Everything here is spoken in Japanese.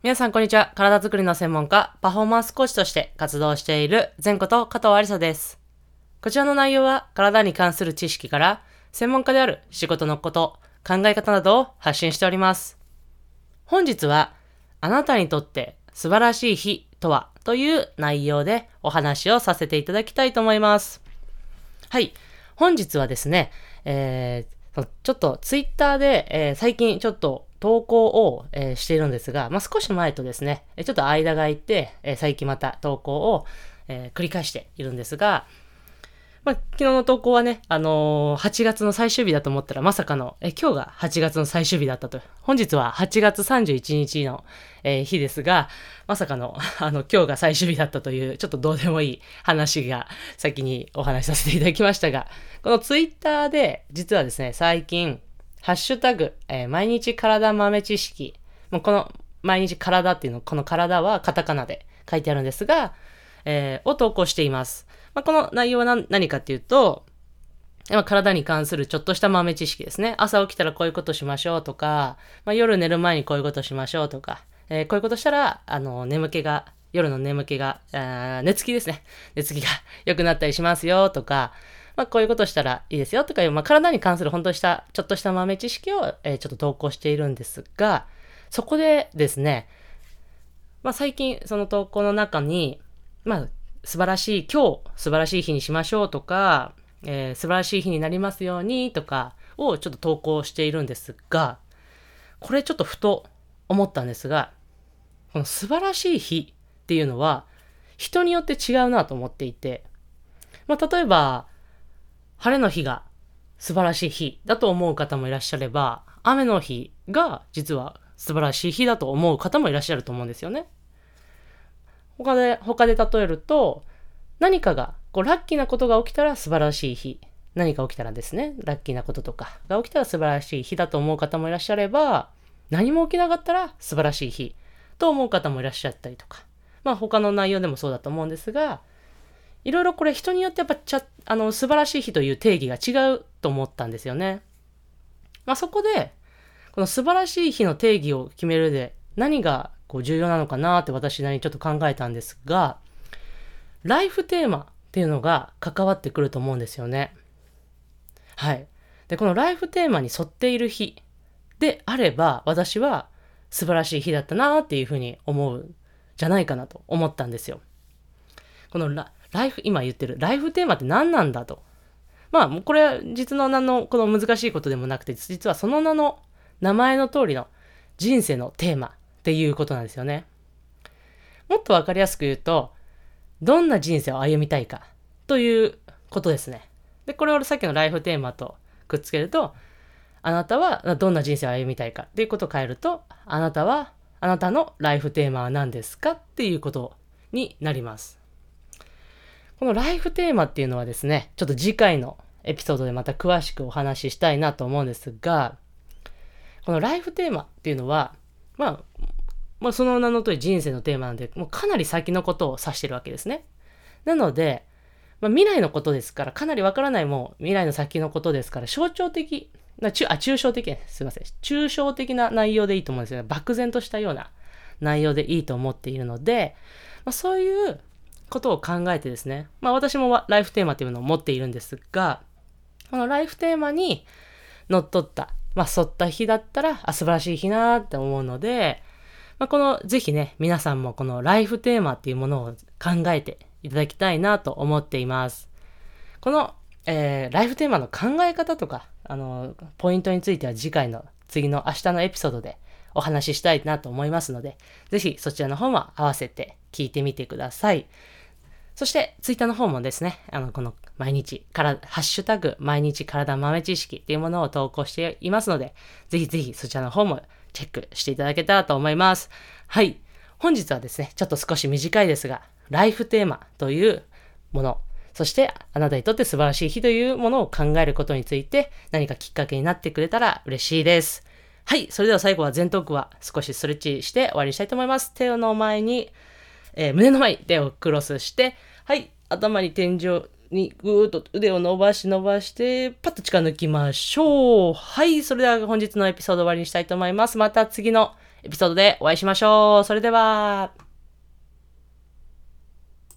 皆さんこんにちは。体づくりの専門家、パフォーマンスコーチとして活動している前こと加藤ありさです。こちらの内容は体に関する知識から専門家である仕事のこと、考え方などを発信しております。本日はあなたにとって素晴らしい日とはという内容でお話をさせていただきたいと思います。はい。本日はですね、えーちょっとツイッターで、えー最近ちょっと投稿を、えーしているんですが、まあ、少し前とですね、ちょっと間が空いて、えー最近また投稿を、えー繰り返しているんですが、まあ、昨日の投稿はね、あのー8月の最終日だと思ったら、まさかの、え今日が8月の最終日だったと。本日は8月31日の、え日ですが、まさかの、あの、今日が最終日だったという、ちょっとどうでもいい話が先にお話しさせていただきましたが、このツイッターで、実はですね、最近、ハッシュタグ、えー毎日体豆知識。もうこの毎日体っていうの、この体はカタカナで書いてあるんですが、えーを投稿しています。まあ、この内容は何かっていうと、まあ体に関するちょっとした豆知識ですね。朝起きたらこういうことしましょうとか、まあ、夜寝る前にこういうことしましょうとか、えーこういうことしたら、あの、眠気が、夜の眠気が、あ寝つきですね。寝つきが良くなったりしますよとか、まあ、こういうことしたらいいですよとかいう、まあ、体に関する本当にした、ちょっとした豆知識を、えーちょっと投稿しているんですが、そこでですね、まあ、最近その投稿の中に、まあ、素晴らしい、今日素晴らしい日にしましょうとか、えー素晴らしい日になりますようにとかをちょっと投稿しているんですが、これちょっとふと思ったんですが、この素晴らしい日っていうのは人によって違うなと思っていて、まあ、例えば、晴れの日が素晴らしい日だと思う方もいらっしゃれば、雨の日が実は素晴らしい日だと思う方もいらっしゃると思うんですよね。他で、他で例えると、何かが、こう、ラッキーなことが起きたら素晴らしい日。何か起きたらですね、ラッキーなこととかが起きたら素晴らしい日だと思う方もいらっしゃれば、何も起きなかったら素晴らしい日と思う方もいらっしゃったりとか。まあ他の内容でもそうだと思うんですが、いろいろこれ人によってやっぱちゃ、あの、素晴らしい日という定義が違うと思ったんですよね。まあそこで、この素晴らしい日の定義を決めるで何がこう重要なのかなって私なりにちょっと考えたんですが、ライフテーマっていうのが関わってくると思うんですよね。はい。で、このライフテーマに沿っている日であれば、私は素晴らしい日だったなっていうふうに思うじゃないかなと思ったんですよ。このラライフ、今言ってるライフテーマって何なんだと。まあ、これは実の名のこの難しいことでもなくて、実はその名の名前の通りの人生のテーマっていうことなんですよね。もっとわかりやすく言うと、どんな人生を歩みたいかということですね。で、これをさっきのライフテーマとくっつけると、あなたはどんな人生を歩みたいかっていうことを変えると、あなたは、あなたのライフテーマは何ですかっていうことになります。このライフテーマっていうのはですね、ちょっと次回のエピソードでまた詳しくお話ししたいなと思うんですが、このライフテーマっていうのは、まあ、まあ、その名の通り人生のテーマなんで、もうかなり先のことを指してるわけですね。なので、まあ、未来のことですから、かなりわからないもう未来の先のことですから、象徴的な、ちゅあ、抽象的、すいません。抽象的な内容でいいと思うんですよ。漠然としたような内容でいいと思っているので、まあ、そういうことを考えてですね、まあ私もライフテーマっていうのを持っているんですが、このライフテーマにのっとった、まあ沿った日だったら、あ、素晴らしい日なーって思うので、まあこの、ぜひね、皆さんもこのライフテーマっていうものを考えていただきたいなと思っています。この、えーライフテーマの考え方とか、あの、ポイントについては次回の、次の明日のエピソードでお話ししたいなと思いますので、ぜひそちらの方も合わせて聞いてみてください。そして、ツイッターの方もですね、あの、この毎日から、ハッシュタグ、毎日体豆知識っていうものを投稿していますので、ぜひぜひそちらの方もチェックしていただけたらと思います。はい。本日はですね、ちょっと少し短いですが、ライフテーマというもの、そしてあなたにとって素晴らしい日というものを考えることについて何かきっかけになってくれたら嬉しいです。はい。それでは最後は前頭腔は少しストレッチして終わりにしたいと思います。手の前にえー胸の前に手をクロスして、はい、頭に天井にぐーっと腕を伸ばし伸ばして、パッと力抜きましょう。はい、それでは本日のエピソード終わりにしたいと思います。また次のエピソードでお会いしましょう。それでは。